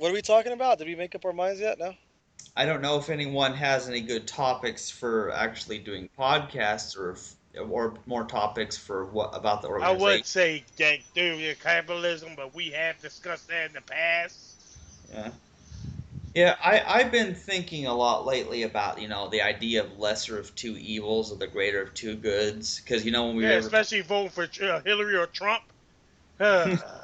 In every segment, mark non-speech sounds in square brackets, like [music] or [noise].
What are we talking about? Did we make up our minds yet? No. I don't know if anyone has any good topics for actually doing podcasts or if, or more topics for what about the organization. I would say that due to capitalism, but we have discussed that in the past. Yeah. Yeah, I, I've been thinking a lot lately about, you know, the idea of lesser of two evils or the greater of two goods. Because, you know, when we Yeah, were. especially voting for uh, Hillary or Trump. [laughs] Uh,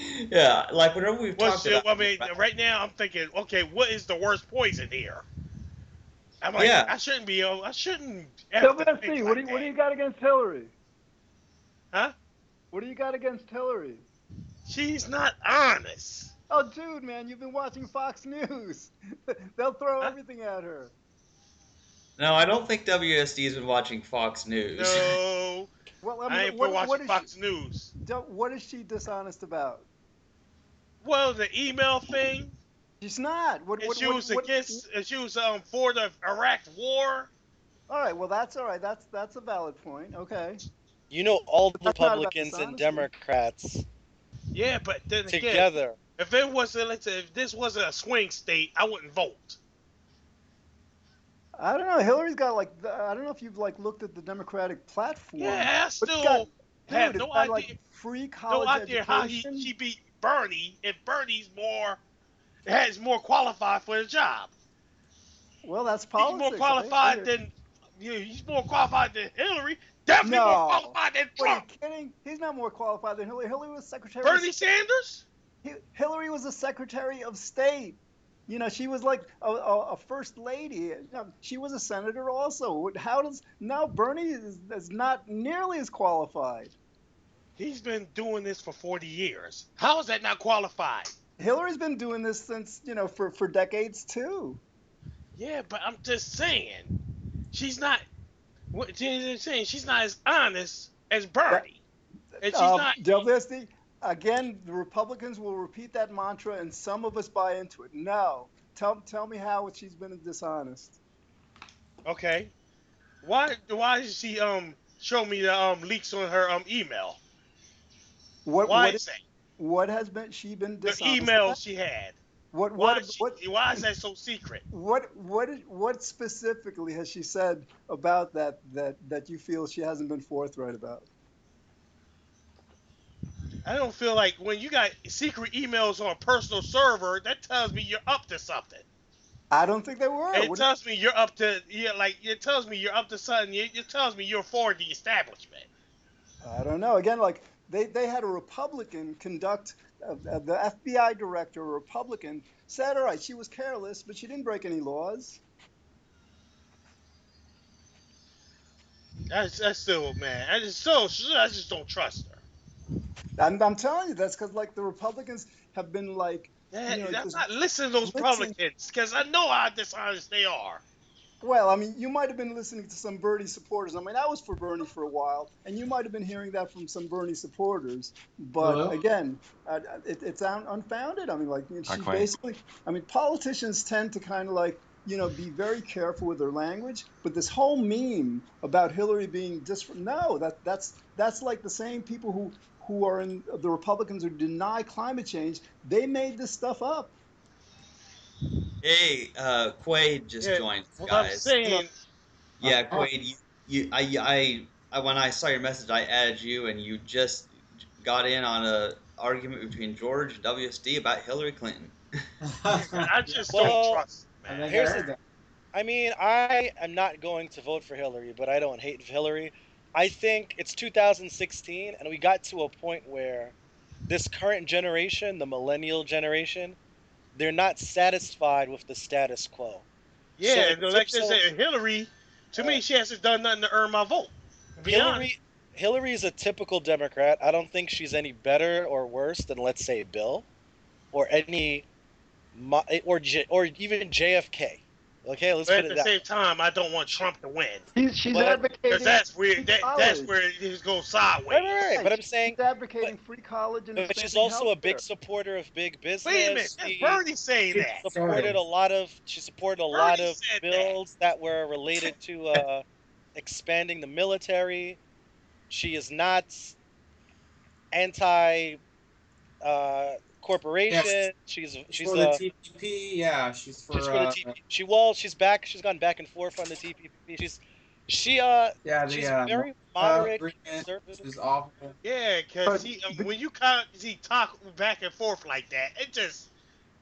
[laughs] yeah, like whenever we've what's talked the, about. I mean, right now I'm thinking, okay, what is the worst poison here? I'm like, Yeah. I shouldn't be. I shouldn't. have to think like what do you what do you got against Hillary? Huh? What do you got against Hillary? She's not honest. Oh, dude, man, you've been watching Fox News. [laughs] They'll throw Huh? everything at her. No, I don't think WSD has been watching Fox News. No, [laughs] Well, I I, mean, ain't what, been watching is Fox News. She, don't- what is she dishonest about? Well, the email thing. She's not. What, And what, she what- was what- against. and she was um for the Iraq War. All right, well, that's all right. That's that's a valid point. Okay. You know, all But that's not about Republicans and. Democrats Yeah, but then again, together. if it wasn't, if this wasn't a swing state, I wouldn't vote. I don't know. Hillary's got like the, I don't know if you've like looked at the Democratic platform. Yeah, I still got- have dude, no idea. like free no college idea how he, education. she beat Bernie if Bernie's more has more qualified for the job. well, that's politics. He's more qualified hear. than you know, he's more qualified than Hillary. Definitely No. more qualified than What, are you kidding? He's not more qualified than Hillary. Hillary was secretary. Of state. Bernie Of, Sanders? Hi- Hillary was a secretary of state. You know, she was like a, a, a first lady. She was a senator also. How does now Bernie is, is not nearly as qualified. He's been doing this for 40 years. How is that not qualified? Hillary's been doing this since you know for for decades too. Yeah, but I'm just saying, she's not. What she's saying, she's not as honest as Bernie, and she's Um, not. Again, the Republicans will repeat that mantra, and some of us buy into it. No, tell tell me how she's been dishonest. Okay, why why did she um show me the um leaks on her um email? What Why what, is that? what has been she been dishonest? The email about? she had. What Why what is, she, what why is that so secret? what what is- what specifically has she said about that that that you feel she hasn't been forthright about? I don't feel like when you got secret emails on a personal server, that tells me you're up to something. I don't think they were. It tells me you're up to yeah, like it tells me you're up to something. It, it tells me you're for the establishment. I don't know. Again, like they, they had a Republican conduct, uh, uh, the FBI director, a Republican, said, all right, she was careless, but she didn't break any laws. That's that's still man. I just so I just don't trust her. I'm, I'm telling you, that's because like the Republicans have been like, Yeah, you know, I'm not listening to those listen- Republicans because I know how dishonest they are. well, I mean, you might have been listening to some Bernie supporters. I mean, I was for Bernie for a while, and you might have been hearing that from some Bernie supporters. But Hello? again, uh, it, it's un, unfounded. I mean, like you know, she Quaid. basically, I mean, politicians tend to kind of like, you know, be very careful with their language. But this whole meme about Hillary being dis no, that that's that's like the same people who who are in the Republicans who deny climate change. They made this stuff up. Hey, uh, Quaid just Yeah, joined, What guys. Yeah, Uh, Quaid, you, you, I, I, I, when I saw your message, I added you, and you just got in on a argument between George and WSD about Hillary Clinton. [laughs] I just Well, don't trust. I Man. Here's the- that. I mean, I am not going to vote for Hillary, but I don't hate Hillary. I think it's 2016, and we got to a point where this current generation, the millennial generation, they're not satisfied with the status quo. Yeah, So, and like they said, Hillary, to me, she hasn't done nothing to earn my vote. Be honest. Hillary, Hillary's a typical Democrat. I don't think she's any better or worse than, let's say, Bill, or any, or or even JFK. Okay, let's But put at it the that. same time, I don't want Trump to win [laughs] He's, she's But- advocating because that's where free that, that's where it goes sideways. Right, right, right. But I'm saying, She's advocating free college and but she's expanding also a big supporter of big business. Wait a minute, She Bernie saying that. supported a lot of. She supported a lot of said that. bills that. were related to uh, [laughs] expanding the military. She is not anti uh, corporation. Yes. She's She's she's for uh, the TPP. Yeah, she's for. she's for the uh, TPP. She well, she's back. She's gone back and forth on the TPP. She's she uh yeah, the she's uh, very uh, moderate, agreement conservative. is awful. Yeah, cause he, um, when you kind of see talk back and forth like that, it just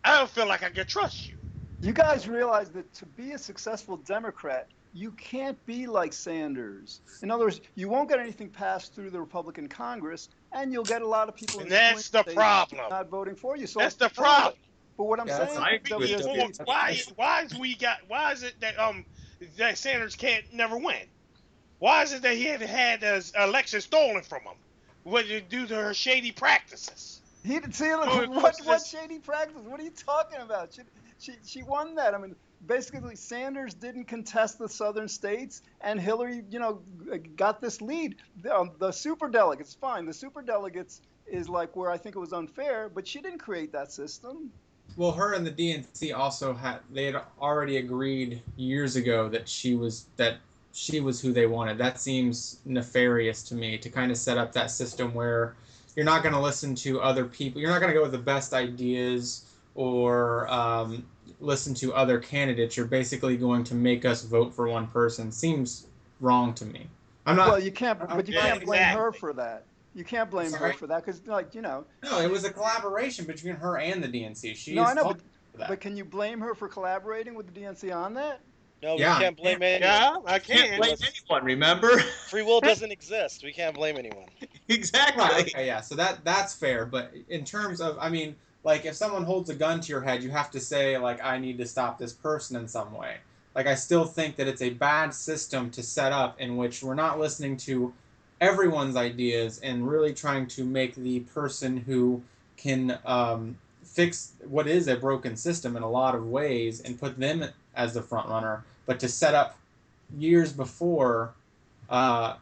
I don't feel like I can trust you. You guys realize that to be a successful Democrat, you can't be like Sanders. In other words, you won't get anything passed through the Republican Congress, and you'll get a lot of people. And in swing that's the states problem. Not voting for you. So That's the problem. But what I'm Yeah, saying, I agree with WSB, that. Why? Why is we got? Why is it that um that Sanders can't never win? Why is it that he haven't had his election stolen from him? What due to her shady practices? He didn't see it. [laughs] What, what shady practice? What are you talking about? She, she, she won that. I mean, basically, Sanders didn't contest the southern states, and Hillary, you know, got this lead. The, um, the super delegates, fine. The super delegates is like where I think it was unfair, but she didn't create that system. Well, her and the DNC also had they had already agreed years ago that she was that she was who they wanted. That seems nefarious to me to kind of set up that system where you're not going to listen to other people. You're not going to go with the best ideas or um, listen to other candidates. You're basically going to make us vote for one person. Seems wrong to me. I'm not. well, you can't, but you Yeah, can't blame her for that. You can't blame her for that because, like, you know, no, it was a collaboration between her and the DNC. She no, I know, but, but can you blame her for collaborating with the DNC on that? No, we can't blame anyone. Yeah, I Can't can. blame anyone. Remember? Free will doesn't exist. We can't blame anyone. [laughs] exactly. Right, okay, yeah. So that that's fair, but in terms of, I mean, like if someone holds a gun to your head, you have to say like, I need to stop this person in some way. Like I still think that it's a bad system to set up in which we're not listening to everyone's ideas and really trying to make the person who can um, fix what is a broken system in a lot of ways and put them as the front runner, but to set up years before uh,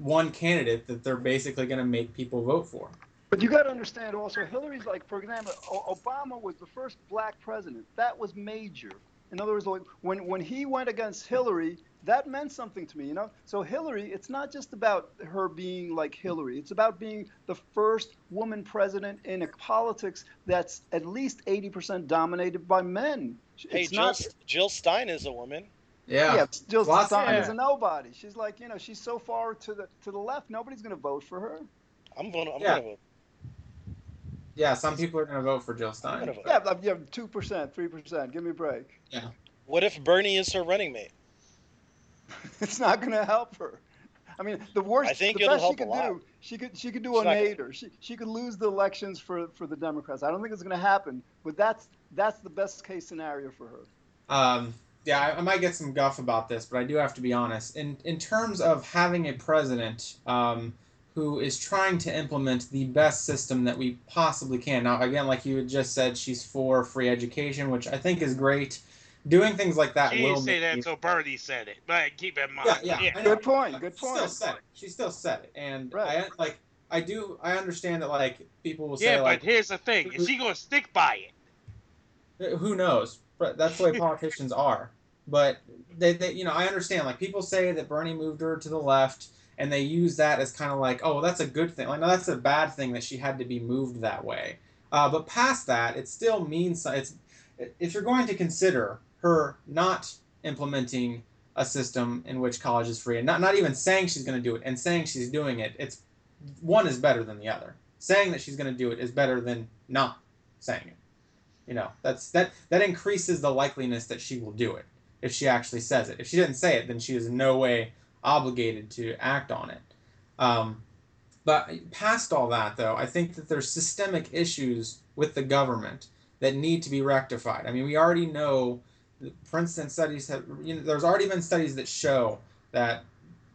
one candidate that they're basically going to make people vote for. But you got to understand also, Hillary's like, for example, o- Obama was the first black president. That was major. In other words, like when when he went against Hillary, that meant something to me, you know. So Hillary, it's not just about her being like Hillary. It's about being the first woman president in a politics that's at least 80% dominated by men. Hey, Jill, not. Jill Stein is a woman. Yeah. Yeah, Jill Lots- Stein is a nobody. She's like, you know, she's so far to the to the left, nobody's going to vote for her. I'm voting. I'm Yeah. gonna vote. Yeah, some people are going to vote for Jill Stein. gonna vote. Yeah, but, yeah, two percent, three percent. Give me a break. Yeah. What if Bernie is her running mate? [laughs] it's not going to help her. I mean, the worst, I think the it'll best she help a could lot. do, she could she could do She's a not gonna- Nader. She she could lose the elections for for the Democrats. I don't think it's going to happen, but that's that's the best case scenario for her. Um, yeah, I, I might get some guff about this, but I do have to be honest. In in terms of having a president um, who is trying to implement the best system that we possibly can. Now, again, like you had just said, she's for free education, which I think is great. Doing things like that She will didn't say that you- until Bernie said it, but keep in mind. Yeah, yeah. I know. Good point. Good She still said it. She still said it, and Right. I like. I do. I understand that like people will say Yeah, but like, here's the thing: is she gonna stick by it? Uh, who knows? But that's the way politicians are. But they, they, you know, I understand. Like people say that Bernie moved her to the left, and they use that as kind of like, oh, that's a good thing. Like, no, that's a bad thing that she had to be moved that way. Uh, but past that, it still means it's. If you're going to consider her not implementing a system in which college is free, and not not even saying she's going to do it, and saying she's doing it, it's one is better than the other. Saying that she's going to do it is better than not saying it. You know, that's that that increases the likeliness that she will do it if she actually says it. If she didn't say it, then she is in no way obligated to act on it. Um, but past all that, though, I think that there's systemic issues with the government that need to be rectified. I mean, we already know. Princeton studies have. You know, there's already been studies that show that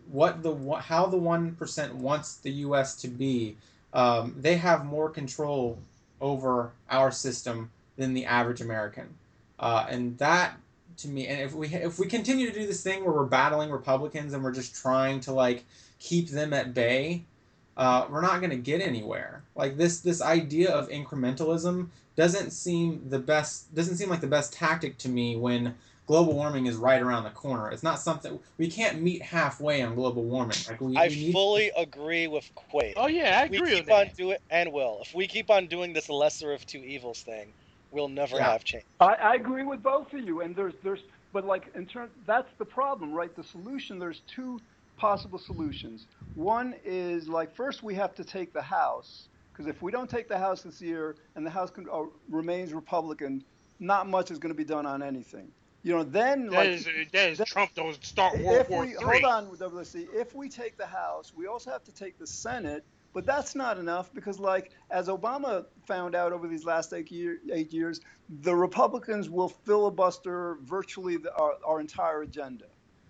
what the how the one percent wants the U.S. to be. Um, they have more control over our system than the average American, uh, and that to me, and if we if we continue to do this thing where we're battling Republicans and we're just trying to like keep them at bay, uh, we're not going to get anywhere. Like this this idea of incrementalism doesn't seem the best doesn't seem like the best tactic to me when global warming is right around the corner. It's not something we can't meet halfway on global warming. Like we, I we need, fully agree with Quaid. Oh yeah, I If we agree with keep on that. doing and will. If we keep on doing this lesser of two evils thing, we'll never Yeah. have change. I, I agree with both of you, and there's there's but like in terms that's the problem, right? The solution there's two possible solutions. One is like first we have to take the House because if we don't take the House this year and the House con- uh, remains Republican, not much is going to be done on anything. You know, then That like is that is that- Trump don't start World if War we Three. hold on, with WC, if we take the House, we also have to take the Senate. But that's not enough because, like, as Obama found out over these last eight, year, eight years, the Republicans will filibuster virtually the, our, our entire agenda.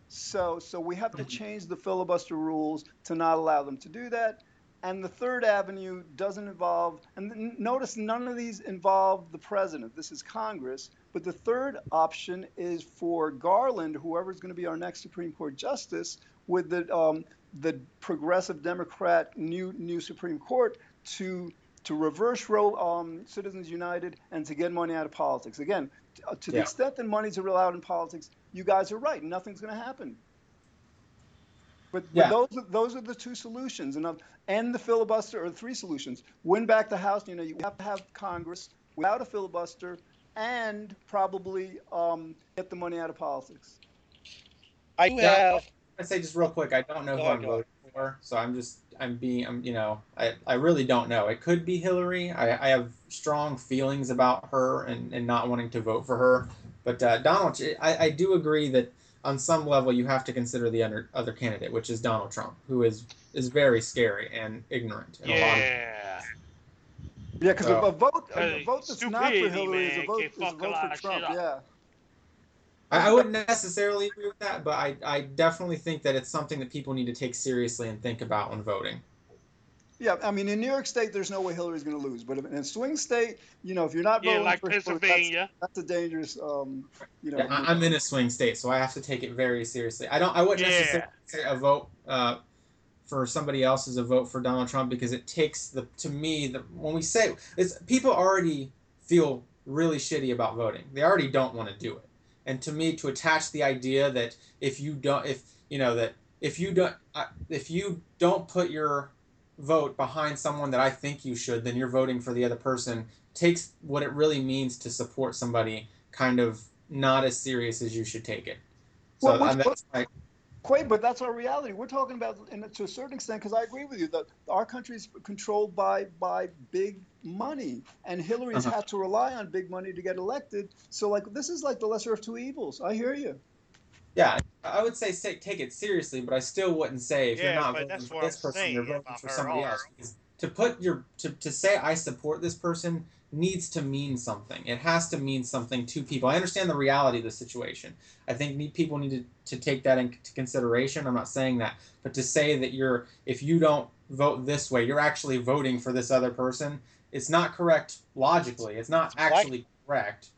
So, so we have to change the filibuster rules to not allow them to do that. And the third avenue doesn't involve, and notice none of these involve the president. This is Congress. But the third option is for Garland, whoever's going to be our next Supreme Court justice, with the um, the progressive Democrat new new Supreme Court to to reverse Roe um, Citizens United and to get money out of politics. Again, uh, to the Yeah. extent that money's allowed in politics, you guys are right. Nothing's going to happen. But, Yeah. but those are, those are the two solutions, and uh, end the filibuster are the three solutions. Win back the House. You know, you have to have Congress without a filibuster, and probably um, get the money out of politics. I do have I say just real quick, I don't know Go who I'm go ahead. voting for, so I'm just I'm being I'm you know I, I really don't know. It could be Hillary. I, I have strong feelings about her and, and not wanting to vote for her. But uh, Donald, I do agree that on some level you have to consider the other other candidate, which is Donald Trump, who is is very scary and ignorant in a lot of Yeah. Yeah, because So- a vote a vote that's not for stupidity, Hillary is a vote is a fuck a vote for Trump. Yeah. I, I wouldn't [laughs] necessarily agree with that, but I, I definitely think that it's something that people need to take seriously and think about when voting. Yeah, I mean, in New York State, there's no way Hillary's going to lose. But in a swing state, you know, if you're not Yeah, voting like for Hillary, Pennsylvania. that's, that's a dangerous, um, you know. Yeah, I, I'm in a swing state, so I have to take it very seriously. I don't. I wouldn't Yeah. necessarily say a vote uh, for somebody else is a vote for Donald Trump because it takes the to me the when we say it's people already feel really shitty about voting. They already don't want to do it, and to me, to attach the idea that if you don't, if you know that if you don't, if you don't put your vote behind someone that I think you should, then you're voting for the other person. Takes what it really means to support somebody kind of not as serious as you should take it. So Well, that's like, Quaid, but that's our reality. We're talking about, and to a certain extent, because I agree with you that our country is controlled by by big money, and Hillary's Uh-huh. had to rely on big money to get elected. So, like, this is like the lesser of two evils. I hear you. yeah, I would say say- take it seriously, but I still wouldn't say if Yeah, you're not voting for this I'm person, you're voting for somebody else. Because to put your to, to say I support this person needs to mean something. It has to mean something to people. I understand the reality of the situation. I think people need to, to take that into consideration. I'm not saying that, but to say that you're if you don't vote this way, you're actually voting for this other person. It's not correct logically. It's not It's black- actually correct.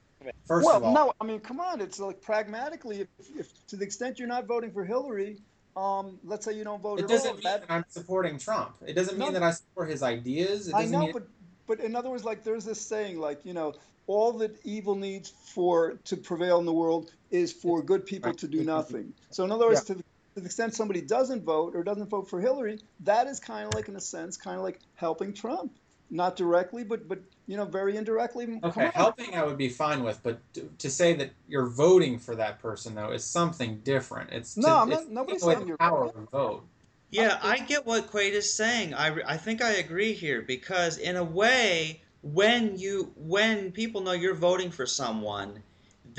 First well, of all, no, I mean, come on. It's like pragmatically, if, if to the extent you're not voting for Hillary, um, let's say you don't vote it at doesn't all. mean that- that I'm supporting Trump. It doesn't mean that I support his ideas. It I doesn't know, mean but but in other words, like there's this saying, like you know, all that evil needs for to prevail in the world is for good people to do nothing. So in other words, to, the, to the extent somebody doesn't vote or doesn't vote for Hillary, that is kind of like, in a sense, kind of like helping Trump, not directly, but but you know, very indirectly. Okay, helping I would be fine with, but to, to say that you're voting for that person though is something different. It's No, to, I'm it's not- nobody's taking away saying you're power voting. to vote. Yeah, I get what Quaid is saying. I, I think I agree here because in a way, when you when people know you're voting for someone,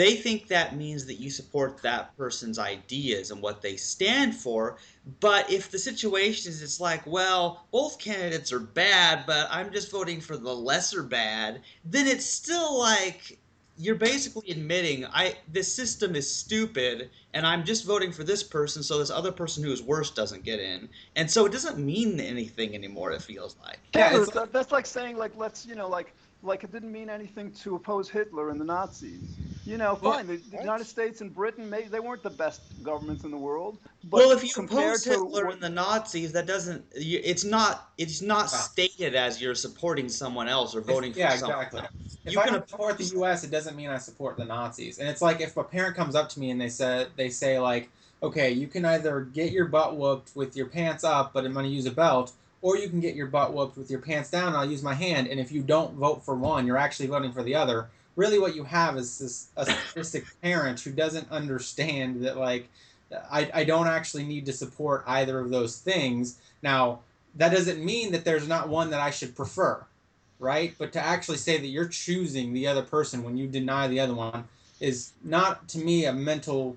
they think that means that you support that person's ideas and what they stand for. But if the situation is it's like, well, both candidates are bad, but I'm just voting for the lesser bad, then it's still like you're basically admitting I this system is stupid and I'm just voting for this person so this other person who is worse doesn't get in. And so it doesn't mean anything anymore, it feels like. Yeah, Taylor, it's- that's like saying like let's you know like like it didn't mean anything to oppose Hitler and the Nazis. You know, Well, fine. The, the? United States and Britain, maybe they weren't the best governments in the world. But well, if you compared oppose Hitler what- and the Nazis, that doesn't. you- It's not. It's not Wow. stated as you're supporting someone else or voting yeah, for someone. exactly. If You I can support the U.S., it doesn't mean I support the Nazis. And it's like if a parent comes up to me and they said they say like, okay, you can either get your butt whooped with your pants up, but I'm going to use a belt, or you can get your butt whooped with your pants down, and I'll use my hand. And if you don't vote for one, you're actually voting for the other. Really, what you have is this a sadistic parent who doesn't understand that like, I, I don't actually need to support either of those things. Now, that doesn't mean that there's not one that I should prefer right? But to actually say that you're choosing the other person when you deny the other one is not to me a mental.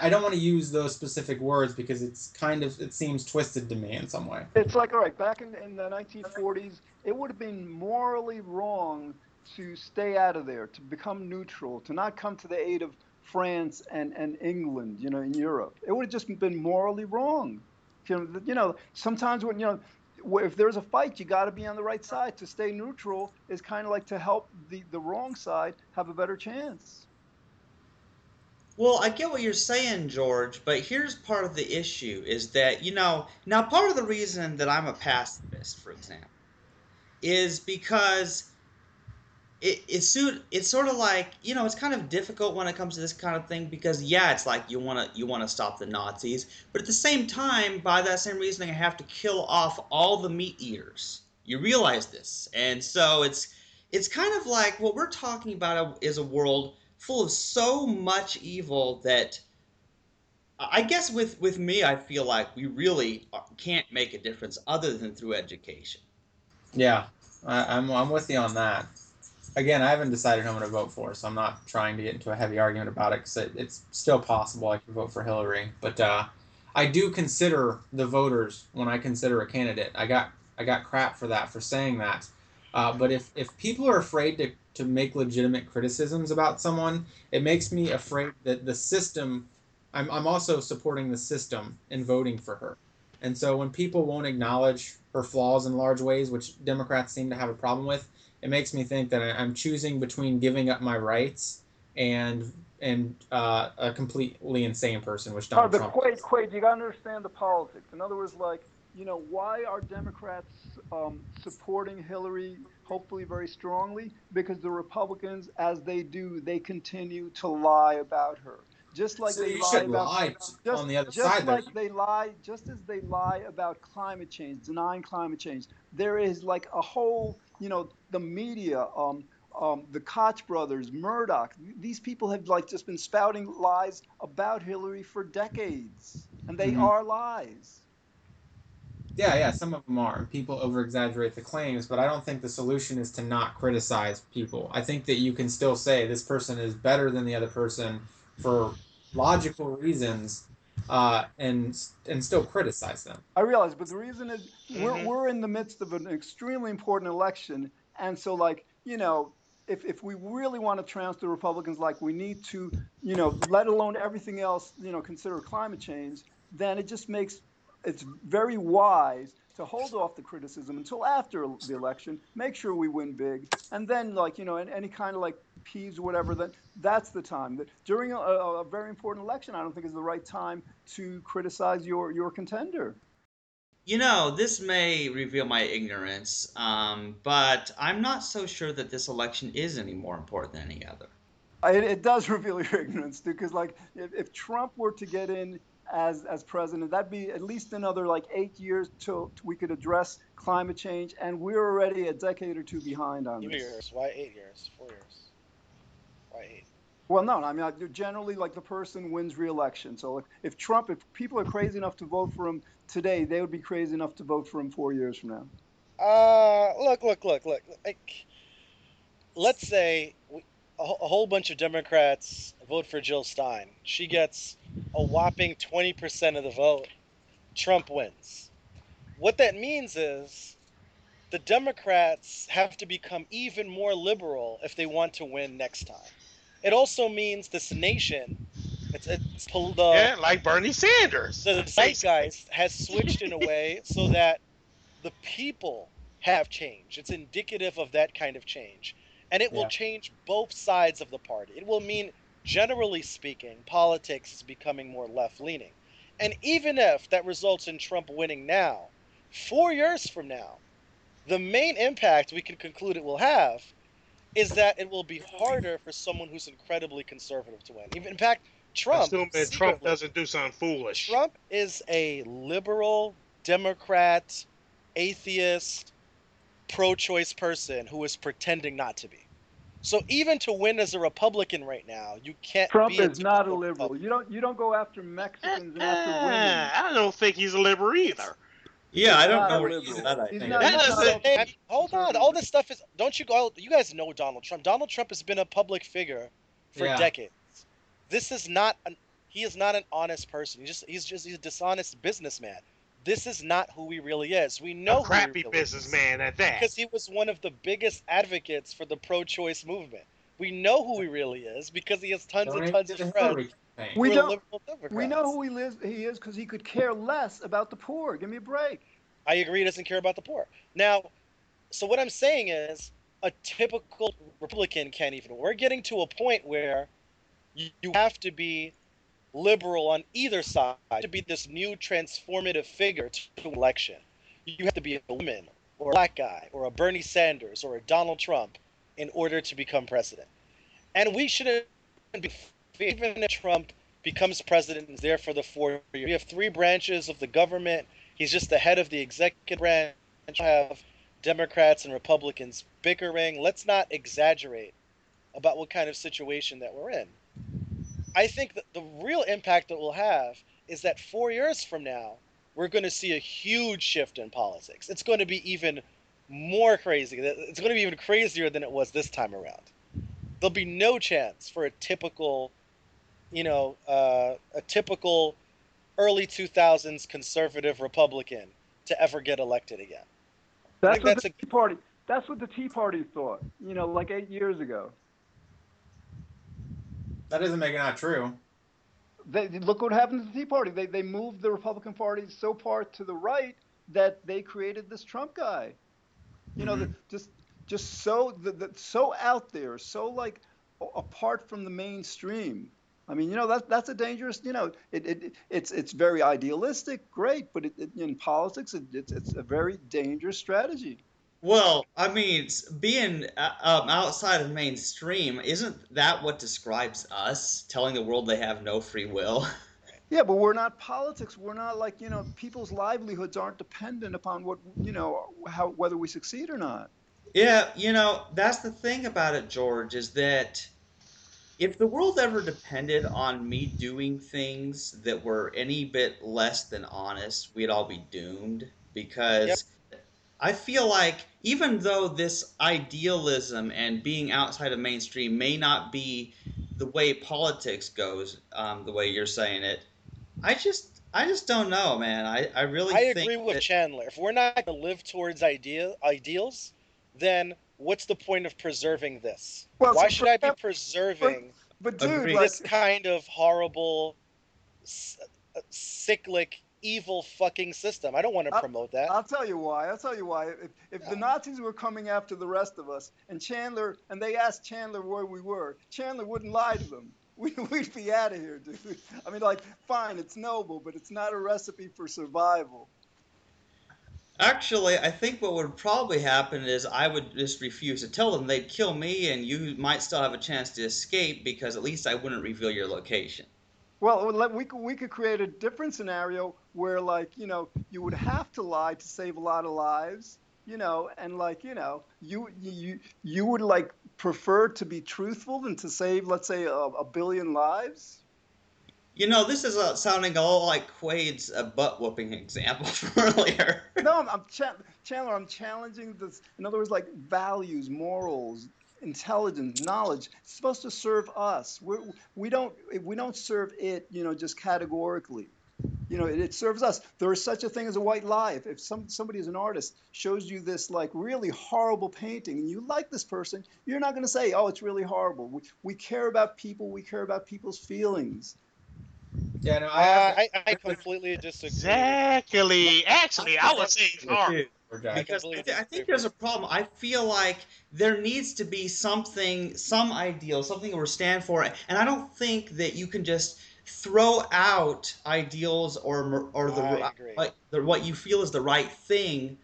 I don't want to use those specific words because it's kind of it seems twisted to me in some way. It's like, all right, back in, in the 1940s, it would have been morally wrong to stay out of there, to become neutral, to not come to the aid of France and, and England, you know, in Europe. It would have just been morally wrong. You know, you know sometimes when, you know, if there's a fight, you got to be on the right side. To stay neutral is kind of like to help the, the wrong side have a better chance. Well, I get what you're saying, George, but here's part of the issue is that, you know, now part of the reason that I'm a pacifist, for example, is because it, it's suit it's sort of like, you know, it's kind of difficult when it comes to this kind of thing because yeah, it's like you want to you want to stop the Nazis, but at the same time, by that same reasoning, I have to kill off all the meat eaters. You realize this. And so it's it's kind of like what we're talking about is a world full of so much evil that I guess with with me, I feel like we really can't make a difference other than through education. Yeah, I, I'm I'm with you on that. Again, I haven't decided who I'm going to vote for, so I'm not trying to get into a heavy argument about it because it, it's still possible I could vote for Hillary. But uh, I do consider the voters when I consider a candidate. I got I got crap for that for saying that. Uh, but if, if people are afraid to, to make legitimate criticisms about someone, it makes me afraid that the system. I'm, I'm also supporting the system in voting for her. And so when people won't acknowledge her flaws in large ways, which Democrats seem to have a problem with, it makes me think that I'm choosing between giving up my rights and and uh, a completely insane person, which Oh, Donald but Trump. Quaid, you got to understand the politics. In other words, like, you know, why are Democrats um, supporting Hillary, hopefully very strongly? Because the Republicans, as they do, they continue to lie about her. Just like so they lie about lie just, on the other just side. though. like they lie, just as they lie about climate change, denying climate change. There is like a whole, you know, the media, um, um, the Koch brothers, Murdoch. These people have like just been spouting lies about Hillary for decades, and they Mhm. are lies. Yeah, yeah, some of them are. People over exaggerate the claims, but I don't think the solution is to not criticize people. I think that you can still say this person is better than the other person for logical reasons uh, and and still criticize them. I realize, but the reason is we're, Mhm. we're in the midst of an extremely important election. And so, like, you know, if, if we really want to trounce the Republicans like we need to, you know, let alone everything else, you know, consider climate change, then it just makes it's very wise to hold off the criticism until after the election, make sure we win big, and then, like, you know, any, any kind of like peas or whatever, then that's the time. That During a, a, a very important election, I don't think is the right time to criticize your, your contender. You know, this may reveal my ignorance, um, but I'm not so sure that this election is any more important than any other. It, it does [laughs] reveal your ignorance, too, because like if, if Trump were to get in as as president, that'd be at least another like eight years till we could address climate change, and we're already a decade or two behind on Two this. years. Why eight years? Four years. Well, no, I mean generally like the person wins re-election. So like, if Trump, if people are crazy enough to vote for him today, they would be crazy enough to vote for him four years from now. Uh, look, look, look, look. Like, let's say a, a whole bunch of Democrats vote for Jill Stein. She gets a whopping 20% of the vote. Trump wins. What that means is the Democrats have to become even more liberal if they want to win next time. It also means this nation, it's, it's pol- the, yeah, like Bernie Sanders. the zeitgeist has switched in a way [laughs] so that the people have changed. It's indicative of that kind of change. and it Yeah. will change both sides of the party. It will mean, generally speaking, politics is becoming more left leaning. And even if that results in Trump winning now, four years from now, the main impact we can conclude it will have is that it will be harder for someone who's incredibly conservative to win. Even in fact, Trump, Assuming Trump doesn't do something foolish. Trump is a liberal, Democrat, atheist, pro-choice person who is pretending not to be. So even to win as a Republican right now, you can't. Trump be is not a liberal. Republican. You don't you don't go after Mexicans and Uh, after women. I don't think he's a liberal either. Yeah, I don't know a where you liberal. get that He's idea. not- he's doesn't- not a- I mean, hold on. All this stuff is. Don't you go? You guys know Donald Trump. Donald Trump has been a public figure for Yeah. decades. This is not. An, he is not an honest person. He's just. He's just. He's a dishonest businessman. This is not who he really is. We know a who he crappy really is. businessman at that. because he was one of the biggest advocates for the pro-choice movement. We know who he really is because he has tons and tons of the friends. We don't- We know who he lives. He is because he could care less about the poor. Give me a break. I agree. He doesn't care about the poor. Now, so what I'm saying is, a typical Republican can't even. We're getting to a point where you, you have to be liberal on either side to be this new transformative figure to an election. You have to be a woman or a black guy or a Bernie Sanders or a Donald Trump in order to become president. And we shouldn't be even if Trump becomes president and is there for the four years. We have three branches of the government. He's just the head of the executive branch. We have Democrats and Republicans bickering. Let's not exaggerate about what kind of situation that we're in. I think that the real impact that we'll have is that four years from now, we're going to see a huge shift in politics. It's going to be even more crazy. It's going to be even crazier than it was this time around. There'll be no chance for a typical, you know, uh, a typical early 2000s conservative Republican to ever get elected again. That's think what that's the Tea Party. That's what the Tea Party thought. You know, like eight years ago. That doesn't make it not true. They, look what happened to the Tea Party. They they moved the Republican Party so far to the right that they created this Trump guy. You know, the, just just so the, the, so out there, so like apart from the mainstream. I mean, you know, that that's a dangerous. You know, it, it it's it's very idealistic, great, but it, it, in politics, it, it's it's a very dangerous strategy. Well, I mean, being uh, um, outside of mainstream, isn't that what describes us? Telling the world they have no free will? [laughs] Yeah, but we're not politics. We're not like you know, people's livelihoods aren't dependent upon what you know how whether we succeed or not. Yeah, you know, that's the thing about it, George, is that if the world ever depended on me doing things that were any bit less than honest, we'd all be doomed. Because I feel like even though this idealism and being outside of mainstream may not be the way politics goes, um, the way you're saying it, I just I just don't know, man. I, I really I think agree with that- Chandler. If we're not going to live towards idea ideals, then what's the point of preserving this? Well, Why so should I be preserving But dude, Agreed. like, this kind of horrible, s- uh, cyclic, evil fucking system? I don't want to I'll- promote that. I'll tell you why. I'll tell you why. If, if the Nazis were coming after the rest of us, and Chandler, and they asked Chandler where we were, Chandler wouldn't lie to them. We, [laughs] we'd be out of here, dude. I mean, like, fine, it's noble, but it's not a recipe for survival. Actually, I think what would probably happen is I would just refuse to tell them they'd kill me, and you might still have a chance to escape because at least I wouldn't reveal your location. Well, we could, we could create a different scenario where, like, you know, you would have to lie to save a lot of lives, you know, and like, you know, you you you would like prefer to be truthful than to save, let's say, a, a billion lives. You know, this is uh, sounding a lot like Quaid's uh, butt whooping example [laughs] from earlier. No, I'm, I'm cha- Chandler. I'm challenging this. In other words, like values, morals, intelligence, knowledge. It's supposed to serve us. We're, we don't we don't serve it. You know, just categorically. You know, it, it serves us. There is such a thing as a white lie. If, if some somebody is an artist shows you this like really horrible painting and you like this person, you're not going to say, "Oh, it's really horrible." We, we care about people. We care about people's feelings. Yeah, no, Uh, I have I, I completely disagree. Exactly. Actually, I would say it's hard. Lumberjack. because I, th- I think there's a problem. I feel like there needs to be something, some ideal, something we're stand for, and I don't think that you can just throw out ideals or or the, I ri- agree. like the what you feel is the right thing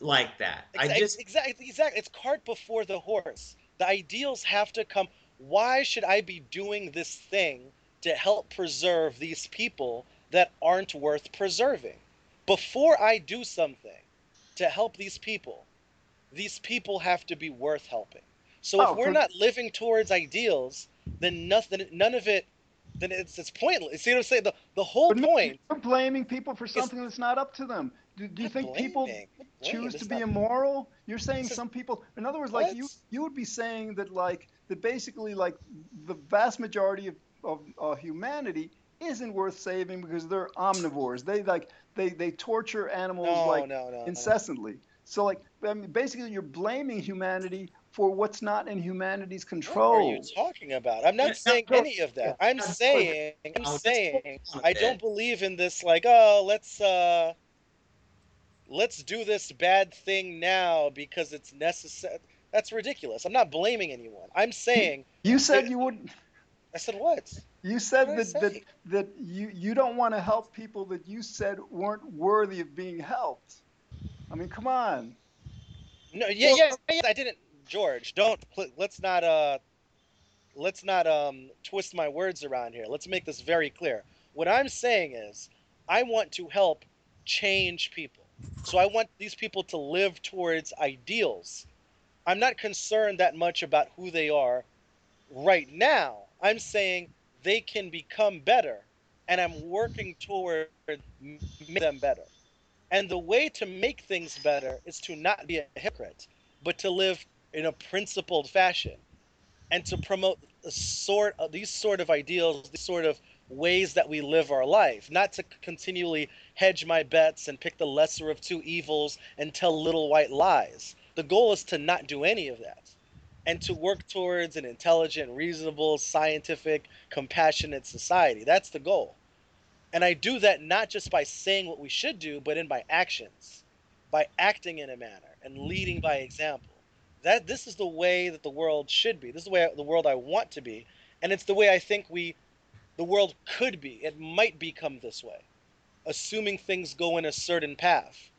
like that. I just exactly exactly it's cart before the horse. The ideals have to come. Why should I be doing this thing to help preserve these people that aren't worth preserving? Before I do something to help these people, these people have to be worth helping. So Oh, if we're not living towards ideals, then nothing none of it then it's it's pointless. See what I'm saying? The the whole But point you're blaming people for something that's not up to them. Do, do you think people blaming, not choose to be not- immoral? You're saying a- some people. In other words, like you, What? you would be saying that like that basically like the vast majority of of uh, humanity isn't worth saving because they're omnivores. They like they they torture animals no, like no, no. incessantly. So like I mean, basically you're blaming humanity for what's not in humanity's What control. are you talking about? I'm Yeah, not saying no, any of that. I'm yeah, saying, I'm no, saying, hold on a I don't believe in this. Like, oh, let's uh, let's do this bad thing now because it's necessary. That's ridiculous. I'm not blaming anyone. I'm saying, You said you wouldn't I said what? You said What that, that that you you don't want to help people that you said weren't worthy of being helped. I mean, come on. No, yeah, Well, yeah, yeah. I didn't, George. Don't. Let's not. Uh, let's not um twist my words around here. Let's make this very clear. What I'm saying is, I want to help change people. So I want these people to live towards ideals. I'm not concerned that much about who they are right now. I'm saying they can become better, and I'm working toward making them better. And the way to make things better is to not be a hypocrite, but to live in a principled fashion, and to promote sort of these sort of ideals, these sort of ways that we live our life, not to continually hedge my bets and pick the lesser of two evils and tell little white lies. The goal is to not do any of that and to work towards an intelligent, reasonable, scientific, compassionate society. That's the goal. And I do that not just by saying what we should do, but in my actions, by acting in a manner and leading by example. That this is the way that the world should be. This is the way the world I want to be, and it's the way I think we the world could be. It might become this way, assuming things go in a certain path.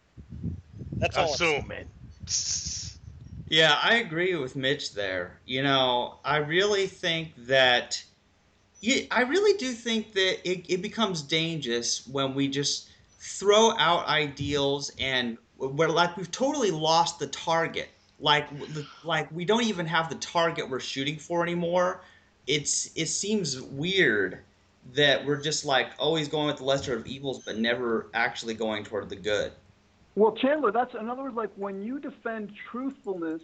That's all. I'm. Assuming. Yeah, I agree with Mitch there. You know, I really think that. Yeah, I really do think that it, it becomes dangerous when we just throw out ideals and we're like we've totally lost the target. Like, like we don't even have the target we're shooting for anymore. It's it seems weird that we're just like always going with the lesser of evils, but never actually going toward the good. Well, Chandler, that's in other words, like when you defend truthfulness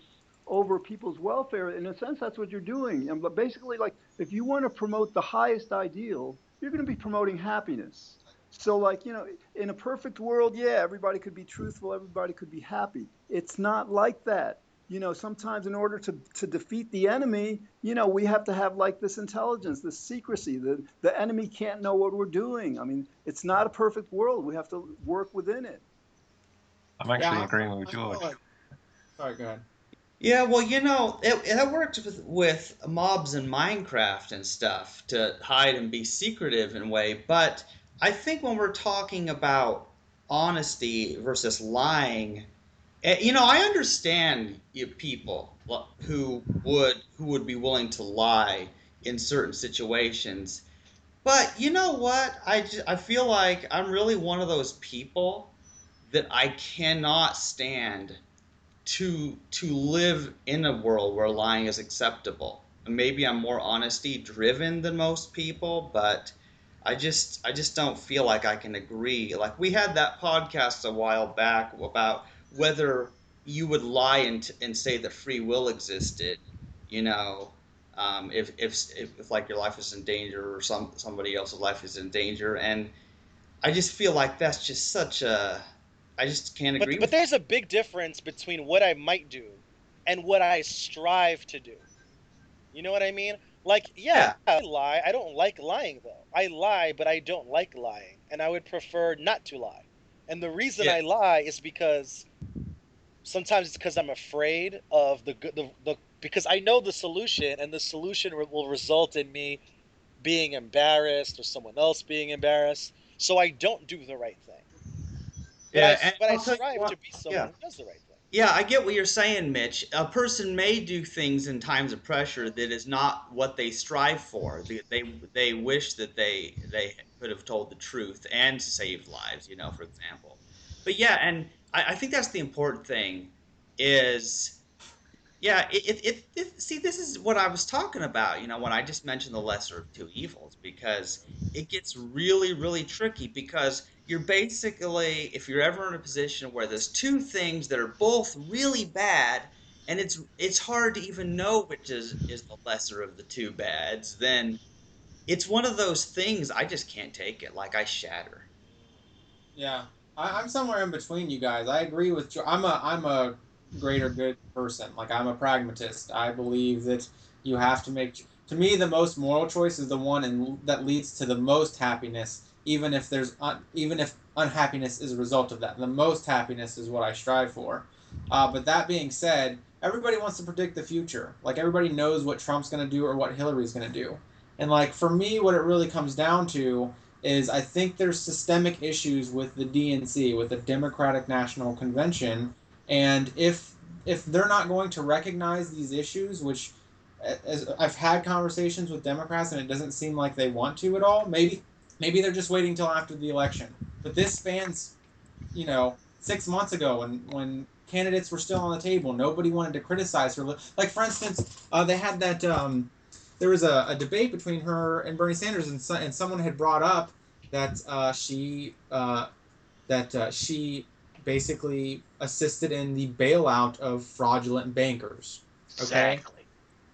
over people's welfare, in a sense, that's what you're doing. And but basically, like if you want to promote the highest ideal, you're going to be promoting happiness. So, like you know, in a perfect world, yeah, everybody could be truthful, everybody could be happy. It's not like that. You know, sometimes in order to, to defeat the enemy, you know, we have to have like this intelligence, this secrecy. The the enemy can't know what we're doing. I mean, it's not a perfect world. We have to work within it. I'm actually Yeah, agreeing with George. like- Sorry, go ahead. Yeah, well, you know, it, it worked with, with mobs in Minecraft and stuff to hide and be secretive in a way. But I think when we're talking about honesty versus lying, eh, you know, I understand people who would who would be willing to lie in certain situations. But you know what? I, ju- I feel like I'm really one of those people that I cannot stand to to live in a world where lying is acceptable. Maybe I'm more honesty driven than most people, but I just I just don't feel like I can agree. Like we had that podcast a while back about whether you would lie and, and say that free will existed, you know, um, if, if, if if like your life is in danger or some somebody else's life is in danger, and I just feel like that's just such a I just can't But, agree. but with there's a big difference between what I might do and what I strive to do. You know what I mean? Like, yeah, I lie. I don't like lying though. I lie, but I don't like lying, and I would prefer not to lie. And the reason Yeah. I lie is because sometimes it's because I'm afraid of the good the, the because I know the solution and the solution re- will result in me being embarrassed or someone else being embarrassed. So I don't do the right thing. Yeah, I, but I strive what- to be someone yeah. who does the right thing. Yeah, I get what you're saying, Mitch. A person may do things in times of pressure that is not what they strive for. They they, they wish that they they could have told the truth and saved lives, you know, for example. But yeah, and I, I think that's the important thing is yeah, it, it, it, it see this is what I was talking about, you know, when I just mentioned the lesser of two evils because it gets really, really tricky because you're basically if you're ever in a position where there's two things that are both really bad and it's it's hard to even know which is is the lesser of the two bads then it's one of those things i just can't take it like i shatter Yeah, I, I'm somewhere in between you guys. I agree with. I'm a I'm a greater good person. Like I'm a pragmatist. I believe that you have to make. To me, the most moral choice is the one in, that leads to the most happiness, even if there's un, even if unhappiness is a result of that. The most happiness is what I strive for. Uh, but that being said, everybody wants to predict the future. Like everybody knows what Trump's going to do or what Hillary's going to do. And like for me, what it really comes down to is I think there's systemic issues with the DNC, with the Democratic National Convention, and if if they're not going to recognize these issues, which as I've had conversations with Democrats and it doesn't seem like they want to at all, maybe maybe they're just waiting till after the election. But this spans, you know, six months ago when when candidates were still on the table, nobody wanted to criticize her. Like for instance, uh, they had that. Um, there was a, a debate between her and Bernie Sanders, and, so, and someone had brought up that uh, she uh, that uh, she basically assisted in the bailout of fraudulent bankers. Okay. Exactly.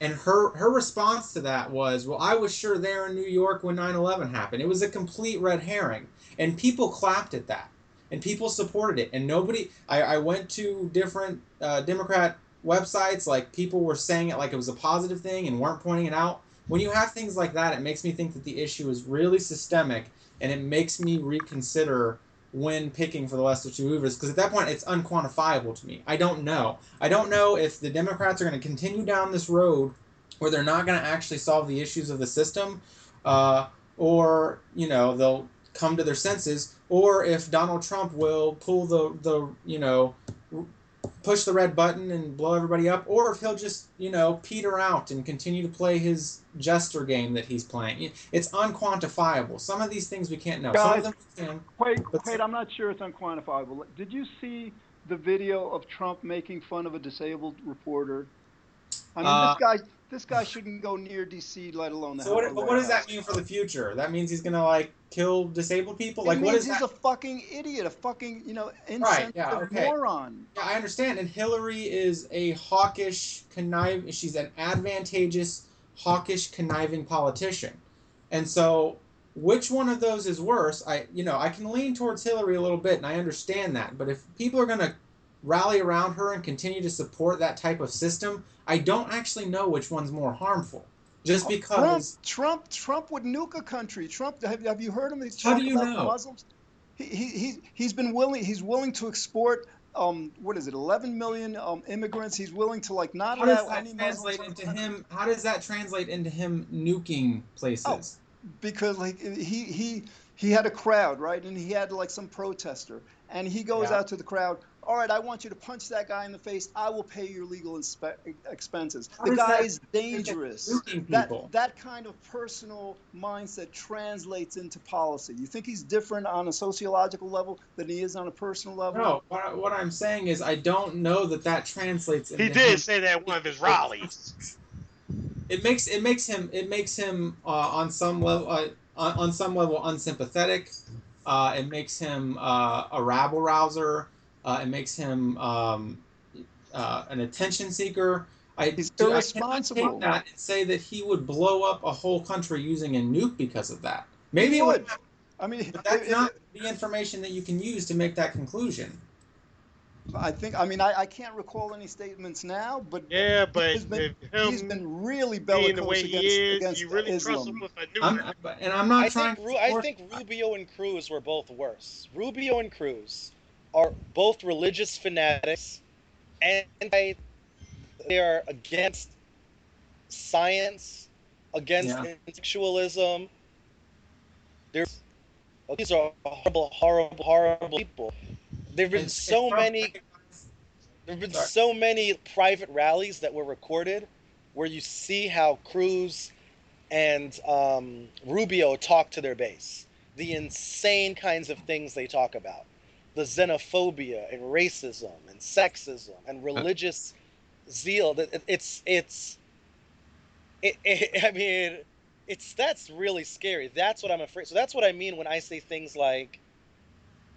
And her her response to that was, "Well, I was sure there in New York when 9/11 happened. It was a complete red herring." And people clapped at that, and people supported it. And nobody. I, I went to different uh, Democrat websites, like people were saying it like it was a positive thing and weren't pointing it out. When you have things like that, it makes me think that the issue is really systemic, and it makes me reconsider when picking for the lesser two evils because at that point it's unquantifiable to me. I don't know. I don't know if the Democrats are going to continue down this road where they're not going to actually solve the issues of the system, uh, or you know they'll come to their senses, or if Donald Trump will pull the the you know push the red button and blow everybody up, or if he'll just you know peter out and continue to play his jester game that he's playing. It's unquantifiable. Some of these things we can't know. Some of Guys, them we can. Wait, wait, I'm not sure it's unquantifiable. Did you see the video of Trump making fun of a disabled reporter? I mean, Uh, this guy, this guy shouldn't go near D.C., let alone the So what, but what does that mean for the future? That means he's gonna like kill disabled people. It Like what is he's that? a fucking idiot, a fucking, you know, Right, yeah, okay. moron. Yeah, I understand. And Hillary is a hawkish, conniving. She's an advantageous, hawkish, conniving politician. And so, which one of those is worse? I, you know, I can lean towards Hillary a little bit, and I understand that. But if people are gonna rally around her and continue to support that type of system, I don't actually know which one's more harmful. Just because. Trump, Trump Trump would nuke a country. Trump, have, have you heard him How talk do you about know? Muslims? He, he, he, he's been willing, he's willing to export, um, what is it, 11 million um, immigrants. He's willing to, like, not How allow any Muslims translate in into him? How does that translate into him nuking places? Oh, because like he he he had a crowd right and he had like some protester and he goes Yeah. out to the crowd all right i want you to punch that guy in the face i will pay your legal inspe- expenses How the does guy that is translate into dangerous nuking that people. that kind of personal mindset translates into policy you think he's different on a sociological level than he is on a personal level No, what, I- what I'm saying is I don't know that that translates. Into He did him. say that at one of his rallies. It makes it makes him it makes him uh, on some level uh, on, on some level unsympathetic. Uh, it makes him uh, a rabble rouser. Uh, it makes him um, uh, an attention seeker. I, He's do- I cannot irresponsible. take that and say that he would blow up a whole country using a nuke because of that. Maybe He it would, would. i mean but that's if- not the information that you can use to make that conclusion. i think i mean I, I can't recall any statements now but Yeah, but He's been- if he's him been really being the bellicose way against, he is, against you really trust Islam. him with a I'm, and I'm not I trying. think, to I think Rubio and Cruz were both worse. Rubio and Cruz are both religious fanatics and They are against science, against Yeah. intellectualism. There's these are horrible, horrible, horrible people. There've been It's- so it's many. There've been Sorry. so many private rallies that were recorded, where you see how Cruz and um, Rubio talk to their base. The insane kinds of things they talk about, the xenophobia and racism and sexism and uh. religious zeal. That it, it's it's. It, it, [laughs] I mean, it's that's really scary. That's what I'm afraid. So that's what I mean when I say things like,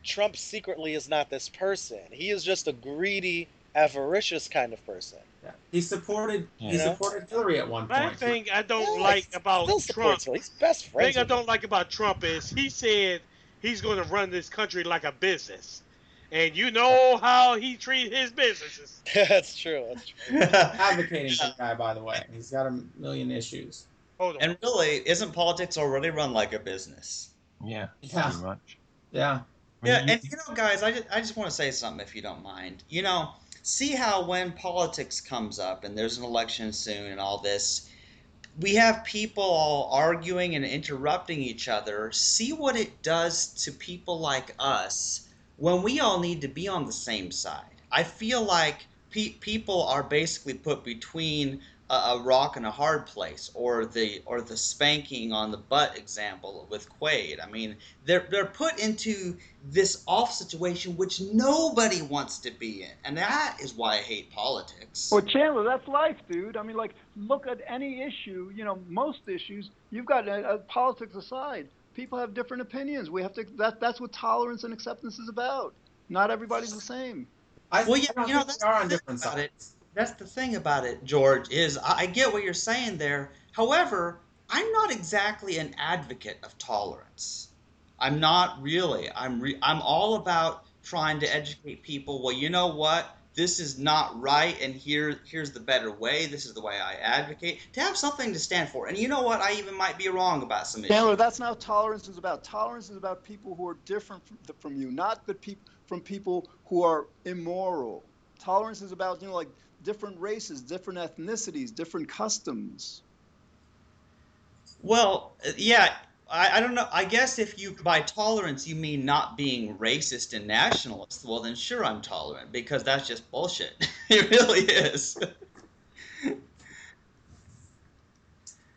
Trump secretly is not this person. He is just a greedy, avaricious kind of person. Yeah. He supported he You know? supported Hillary at one point. One thing I don't Yeah, like about Trump supports Hillary. He's best The friends. thing I don't like about Trump is he said he's going to run this country like a business. And you know how he treats his businesses. [laughs] that's true. That's true. advocating for the guy, by the way. He's got a million issues. Hold on. And really, isn't politics already run like a business? Yeah, Yeah. pretty much. Yeah. Yeah, and you know, guys, I just, I just want to say something if you don't mind. You know, see how when politics comes up and there's an election soon and all this, we have people all arguing and interrupting each other. See what it does to people like us when we all need to be on the same side. I feel like pe- people are basically put between a, a rock and a hard place, or the or the spanking on the butt example with Quaid. I mean, they're they're put into this off situation which nobody wants to be in, and that is why I hate politics. Well, Chandler, that's life, dude. I mean, like, look at any issue. You know, most issues you've got uh, uh, politics aside. People have different opinions. We have to. That that's what tolerance and acceptance is about. Not everybody's the same. I, Well, yeah, I you know, think that's are on different sides. it. That's the thing about it, George, is I, get what you're saying there. However, I'm not exactly an advocate of tolerance. I'm not really. I'm re- I'm all about trying to educate people. Well, you know what? This is not right, and here here's the better way. This is the way I advocate to have something to stand for. And you know what? I even might be wrong about some issues. Chandler, that's not tolerance is about. Tolerance is about people who are different from, from you, not the peop, from people who are immoral. Tolerance is about you know like different races, different ethnicities, different customs. Well, uh, yeah, I, I don't know. I guess if you by tolerance you mean not being racist and nationalist, well then sure I'm tolerant because that's just bullshit. [laughs] it really is.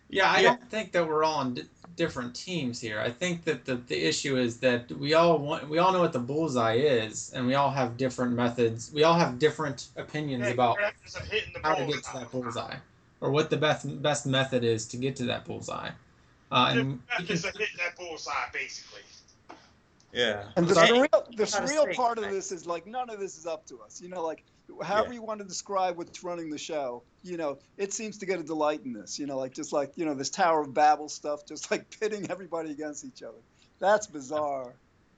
Yeah, I Yeah. don't think that we're all on di- different teams here. I think that the, the issue is that we all want we all know what the bullseye is, and we all have different methods. We all have different opinions about Practice of how to get to that bullseye, or what the best best method is to get to that bullseye. Uh, and we can, of hitting that bullseye, basically. Yeah. And the Hey, surreal, the gotta surreal say, part of this is like none of this is up to us. You know, like however Yeah. you want to describe what's running the show. You know, it seems to get a delight in this. You know, like just like you know this Tower of Babel stuff, just like [laughs] pitting everybody against each other. That's bizarre.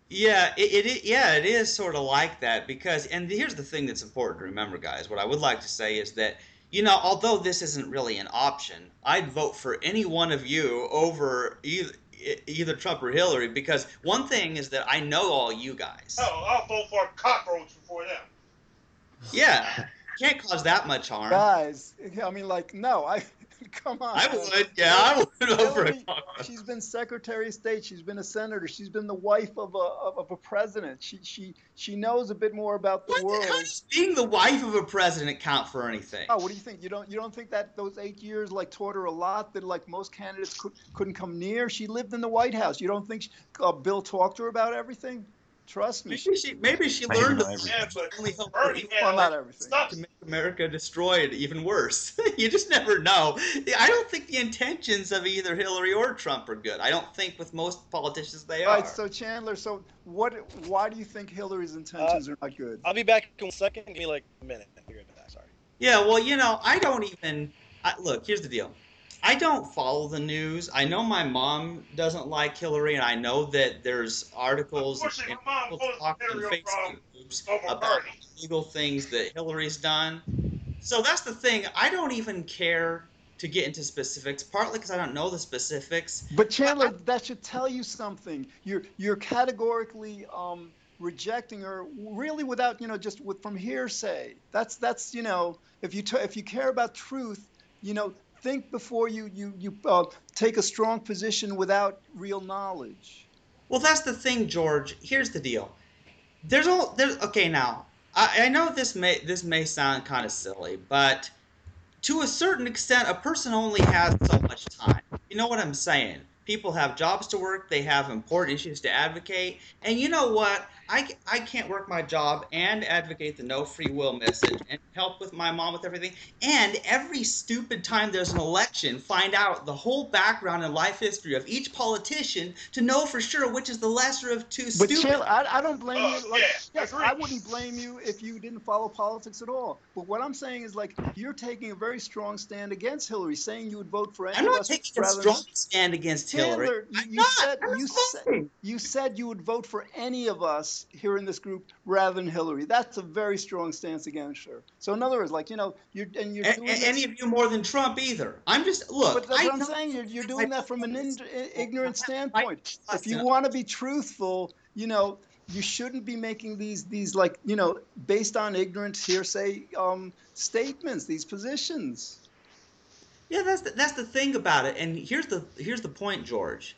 Yeah, it, it, it yeah, it is sort of like that because and here's the thing that's important to remember guys. What I would like to say is that you know, although this isn't really an option, I'd vote for any one of you over either either Trump or Hillary because one thing is that I know all you guys. Oh, I'll vote for a cockroach before them. Yeah. [laughs] Can't cause that much harm. Guys, I mean, like no, I [laughs] come on. I would, yeah, I would over for a Hillary, she's been Secretary of State. She's been a senator. She's been the wife of a of, a president. She she she knows a bit more about the What world. the being the wife of a president count for anything? Oh, what do you think? You don't you don't think that those eight years like taught her a lot that like most candidates could couldn't come near? She lived in the White House. You don't think she, uh, Bill talked to her about everything? Trust me. Maybe she maybe she Maybe learned not to everything. Yeah, but only help Bernie her had Well, not everything. stuff. to make America destroyed even worse. [laughs] you just never know. I don't think the intentions of either Hillary or Trump are good. I don't think with most politicians they All are. right, so Chandler, so what? Why do you think Hillary's intentions are not good? I'll be back in a second. Give me like a minute. to figure it out. Sorry. Yeah, well, you know, I don't even. I, look, here's the deal. I don't follow the news. I know my mom doesn't like Hillary, and I know that there's articles and people voted for talking in Facebook groups about illegal things that Hillary's done. So that's the thing. I don't even care to get into specifics, partly because I don't know the specifics. But Chandler, that should tell you something. You're you're categorically um, rejecting her really without you know just with from hearsay. That's that's you know if you t- if you care about truth, you know think before you you you uh, take a strong position without real knowledge. Well, that's the thing, George. Here's the deal. There's all there's okay now. I, I know this may this may sound kind of silly, but to a certain extent, a person only has so much time. You know what I'm saying? People have jobs to work, they have important issues to advocate, and you know what? I, I can't work my job and advocate the no free will message and help with my mom with everything. And every stupid time there's an election, find out the whole background and life history of each politician to know for sure which is the lesser of two But stupid. chill, I, I don't blame Oh, you. Like, yeah, yes. I wouldn't blame you if you didn't follow politics at all. But what I'm saying is like you're taking a very strong stand against Hillary, saying you would vote for any I'm of not us taking a strong stand against Hillary. Chandler, you, not. said you said you said you would vote for any of us here in this group rather than Hillary. That's a very strong stance against her. So in other words, like you know, you're and you're A- doing a- this, any of you more than Trump either. I'm just look. but that's I what I'm know- saying. You're, you're doing that from an in, ignorant standpoint. If Listen, you want to be truthful, you know, you shouldn't be making these these like you know based on ignorant hearsay um, statements, these positions. Yeah, that's the, that's the thing about it. And here's the here's the point, George.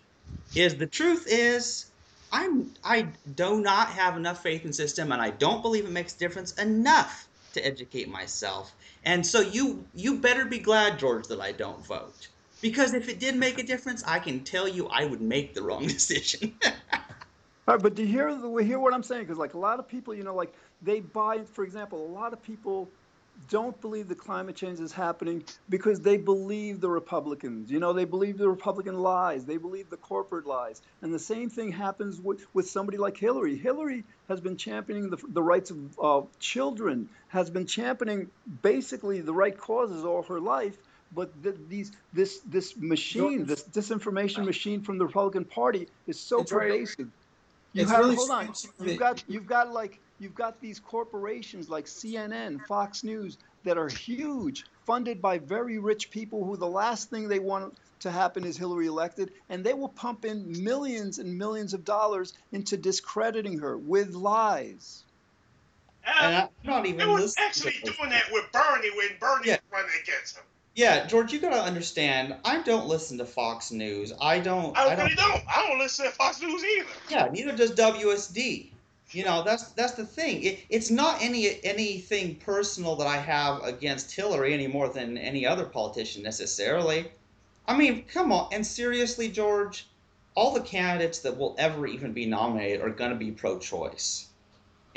Is the truth is I'm I do not have enough faith in system and I don't believe it makes a difference enough to educate myself. And so you you better be glad, George, that I don't vote. Because if it did make a difference, I can tell you I would make the wrong [laughs] decision. All right, but do you hear the hear what I'm saying? Because like a lot of people, you know, like they buy, for example, a lot of people don't believe the climate change is happening because they believe the Republicans. You know, they believe the Republican lies. They believe the corporate lies. And the same thing happens with, with somebody like Hillary. Hillary has been championing the, the rights of uh, children, has been championing basically the right causes all her life. But th- these this this machine, this disinformation machine from the Republican Party, is so pervasive. You it's have really hold on. You've got you've got like you've got these corporations like CNN, Fox News that are huge, funded by very rich people who the last thing they want to happen is Hillary elected, and they will pump in millions and millions of dollars into discrediting her with lies. and I'm not even they were actually those doing that with Bernie when Bernie Yeah. was running against him. Yeah, George, you gotta understand. I don't listen to Fox News. I don't. I, I don't. really don't. I don't listen to Fox News either. Yeah, neither does WSD. You know, that's that's the thing. It, it's not any anything personal that I have against Hillary any more than any other politician necessarily. I mean, come on. And seriously, George, all the candidates that will ever even be nominated are going to be pro-choice,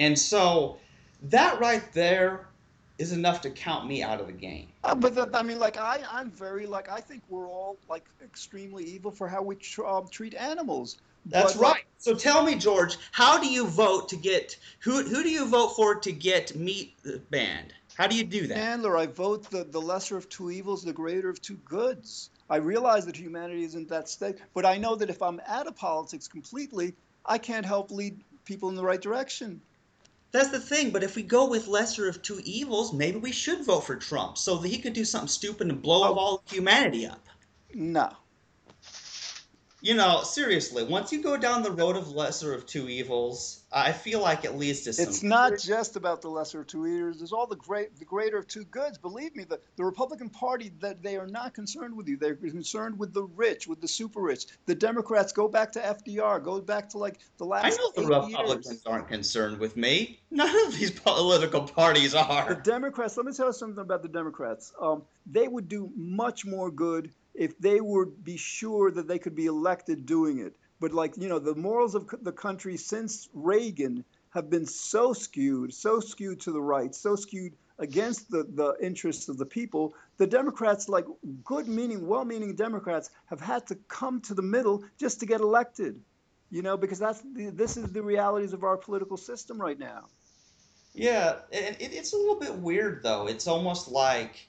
and so that right there is enough to count me out of the game. Uh, but that, I mean, like I, I'm very like I think we're all like extremely evil for how we tr- um, treat animals. That's But, right. So tell me, George, how do you vote to get who? Who do you vote for to get meat banned? How do you do that? Chandler, I vote the, the lesser of two evils, the greater of two goods. I realize that humanity isn't that state, but I know that if I'm out of politics completely, I can't help lead people in the right direction. That's the thing. But if we go with lesser of two evils, maybe we should vote for Trump so that he could do something stupid and blow Oh. all humanity up. No. You know, seriously, once you go down the road of lesser of two evils, I feel like at least it's It's not just about the lesser of two evils. There's all the great, the greater of two goods. Believe me, the, the Republican Party that they are not concerned with you. They're concerned with the rich, with the super rich. The Democrats go back to FDR, go back to like the last I know the Republicans years. aren't concerned with me. None of these political parties are. The are. Democrats, let me tell you something about the Democrats. Um, they would do much more good if they would be sure that they could be elected doing it. But, like, you know, the morals of the country since Reagan have been so skewed, so skewed to the right, so skewed against the, the interests of the people. The Democrats, like good meaning, well meaning Democrats, have had to come to the middle just to get elected. You know, because that's the, this is the realities of our political system right now. Yeah, and it, it's a little bit weird though. It's almost like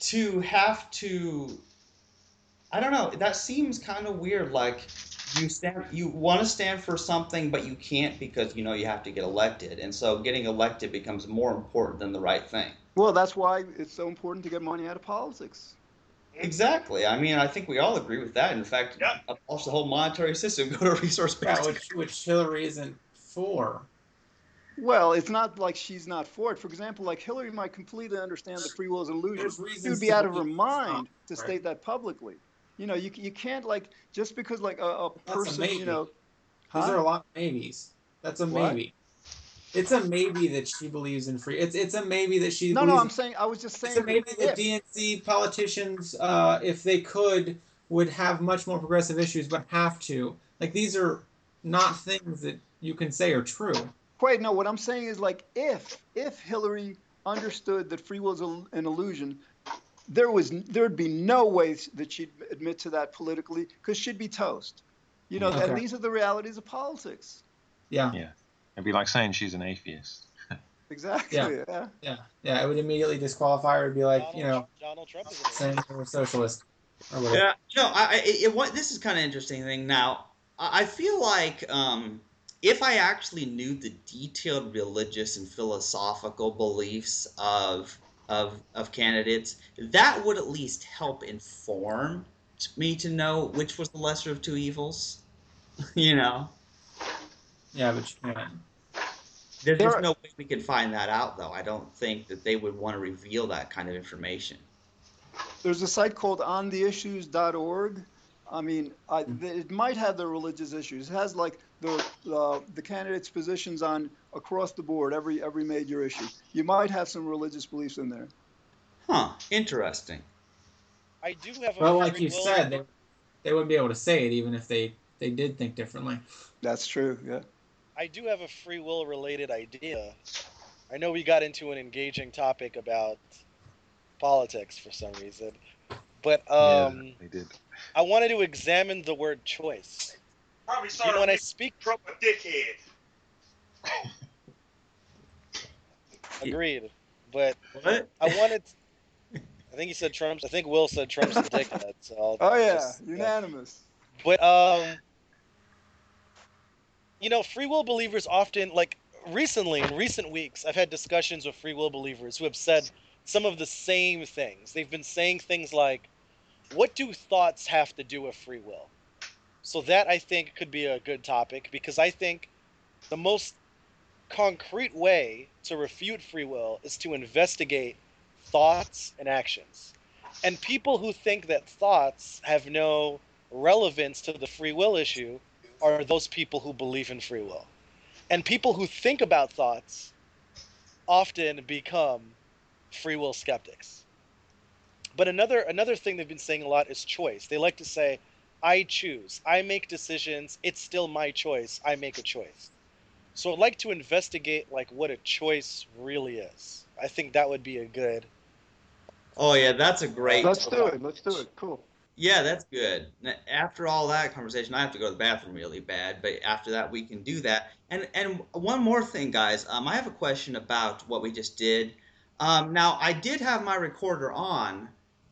to have to. I don't know. That seems kind of weird. Like you stand, you want to stand for something, but you can't because you know you have to get elected, and so getting elected becomes more important than the right thing. Well, that's why it's so important to get money out of politics. Exactly. I mean, I think we all agree with that. In fact, Yeah. abolish the whole monetary system, [laughs] go to resource Yeah, based. which, which Hillary isn't for. Well, it's not like she's not for it. For example, like Hillary might completely understand that free will is an illusion. She would be out of her mind to right. state that publicly. You know, you, you can't like just because like a, a a person, maybe. you know, Those Huh? are a lot of maybes. That's a What? maybe. It's a maybe that she believes in free. It's it's a maybe that she no, no, I'm saying I was just saying So maybe if. DNC politicians, uh, if they could, would have much more progressive issues, but have to. Like these are not things that you can say are true. Wait, no, what I'm saying is like if if Hillary understood that free will is an illusion, there was there'd be no way that she'd admit to that politically because she'd be toast. You know, and these are the realities of politics. Yeah, Yeah. It'd be like saying she's an atheist. [laughs] Exactly. Yeah. yeah. yeah, yeah. It would immediately disqualify her. It'd be like Donald, you know Donald Trump is an saying you're a socialist or whatever. Yeah, you know, I, I it, what this is kind of interesting thing. Now, I I feel like um, if I actually knew the detailed religious and philosophical beliefs of of of candidates, that would at least help inform me to know which was the lesser of two evils. [laughs] you know, Yeah, but you can't. there, There there's are- no way we can find that out, though. I don't think that they would want to reveal that kind of information. There's a site called ontheissues.org. I mean, I, it might have the religious issues. It has like the uh, the candidates' positions on across the board, every every major issue. You might have some religious beliefs in there. Huh? Interesting. I do have a Well, like you said, they, they wouldn't be able to say it even if they they did think differently. That's true. Yeah. I do have a free will related idea. I know we got into an engaging topic about politics for some reason, but um, yeah, they did. I wanted to examine the word choice. Probably You know, when I speak, Trump a dickhead. [laughs] agreed, but What? I wanted. I think he said Trump's. I think Will said Trump's a dickhead. So I'll Oh yeah, just- unanimous. But um, you know, free will believers often like recently in recent weeks, I've had discussions with free will believers who have said some of the same things. They've been saying things like, "What do thoughts have to do with free will?" So that I think could be a good topic because I think the most concrete way to refute free will is to investigate thoughts and actions. And people who think that thoughts have no relevance to the free will issue are those people who believe in free will. And people who think about thoughts often become free will skeptics. But another another thing they've been saying a lot is choice. They like to say, I choose. I make decisions. It's still my choice. I make a choice. So I'd like to investigate like what a choice really is. I think that would be a good Oh yeah, that's a great. Let's do it. Let's do it. Cool. Yeah, that's good. N- After all that conversation, I have to go to the bathroom really bad, but after that we can do that. And and one more thing, guys, um, I have a question about what we just did. Um, now I did have my recorder on,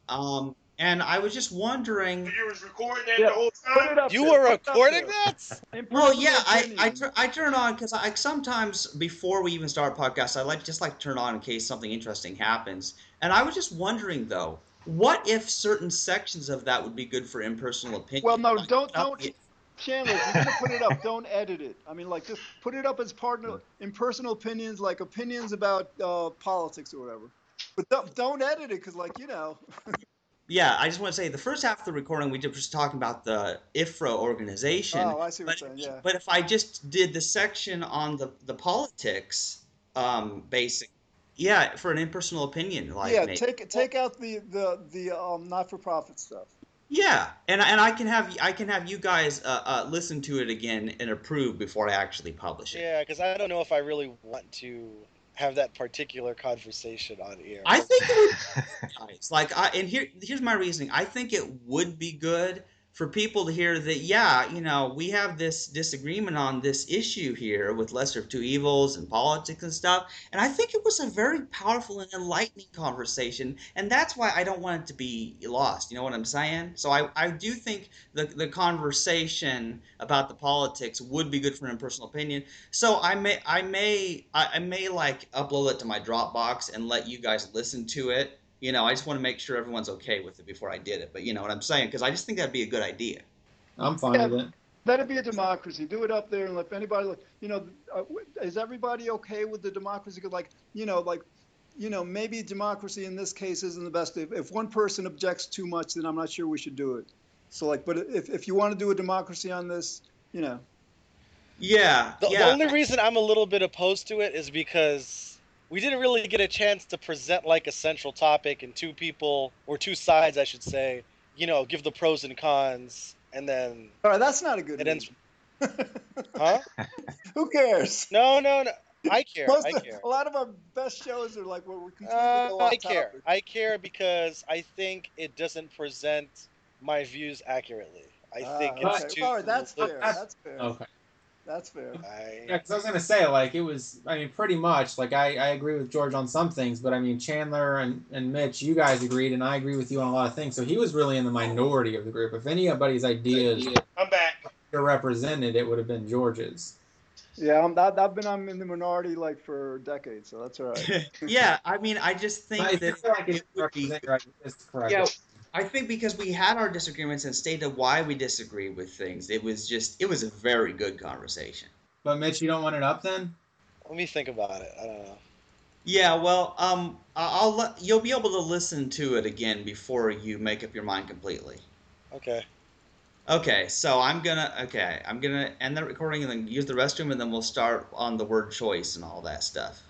um, and I was just wondering. You was recording that Yeah, the whole time. up You were put it up recording that? Well, yeah, I I, tur- I turn on because I sometimes before we even start a podcast, I like just like turn on in case something interesting happens. And I was just wondering though, what if certain sections of that would be good for impersonal opinion? Well, no, Like, don't don't Chandler. If you're gonna put it up, don't edit it. I mean, like just put it up as part of impersonal opinions, like opinions about uh, politics or whatever. But don't, don't edit it, cause like you know. [laughs] Yeah, I just want to say the first half of the recording we did was talking about the IFRA organization. Oh, I see what but, you're saying. Yeah. but if I just did the section on the the politics, um, basic, yeah, for an impersonal opinion, like yeah. maybe. Take take out the the the um, not-for-profit stuff. Yeah, and and I can have I can have you guys uh, uh, listen to it again and approve before I actually publish it. Yeah, because I don't know if I really want to have that particular conversation on air. I think it would [laughs] nice. Like, I, and here here's my reasoning. I think it would be good for people to hear that. Yeah, you know, we have this disagreement on this issue here with lesser of two evils and politics and stuff. And I think it was a very powerful and enlightening conversation. And that's why I don't want it to be lost. You know what I'm saying? So I, I do think the the conversation about the politics would be good for an personal opinion. So I may I may I, I may like upload it to my Dropbox and let you guys listen to it. You know, I just want to make sure everyone's okay with it before I did it. But you know what I'm saying? Because I just think that'd be a good idea. I'm fine Yeah. with it. Let it be a democracy. Do it up there and let anybody, look- you know, uh, is everybody okay with the democracy? like, you know, like, you know, maybe democracy in this case isn't the best. If, if one person objects too much, then I'm not sure we should do it. So like, but if, if you want to do a democracy on this, you know, Yeah, The, yeah. the only reason I'm a little bit opposed to it is because we didn't really get a chance to present like a central topic and two people or two sides, I should say, you know, give the pros and cons, and then all right, that's not a good. it ends. [laughs] Huh? Who cares? No, no, no. I care. Most I of- care. a lot of our best shows are like where we completely Uh, go off I care. topic. I care because I think it doesn't present my views accurately. I Ah, think okay. it's too. All right, that's fair. That's- That's fair. Okay. That's fair. I, Yeah, because I was gonna say like it was. I mean, pretty much like I, I agree with George on some things, but I mean Chandler and, and Mitch, you guys agreed, and I agree with you on a lot of things. So he was really in the minority of the group. If anybody's ideas I'm back. were represented, it would have been George's. Yeah, I'm, I've, I've been I'm in the minority like for decades, so that's all right. [laughs] yeah, I mean, I just think I that feel like it it would be- right. It's correct. Yeah, I think because we had our disagreements and stated why we disagree with things, it was just it was a very good conversation. But Mitch, you don't want it up then? let me think about it. I don't know. Yeah, well, um, I- I'll let you'll be able to listen to it again before you make up your mind completely. Okay. Okay, so I'm gonna okay, I'm gonna end the recording and then use the restroom and then we'll start on the word choice and all that stuff.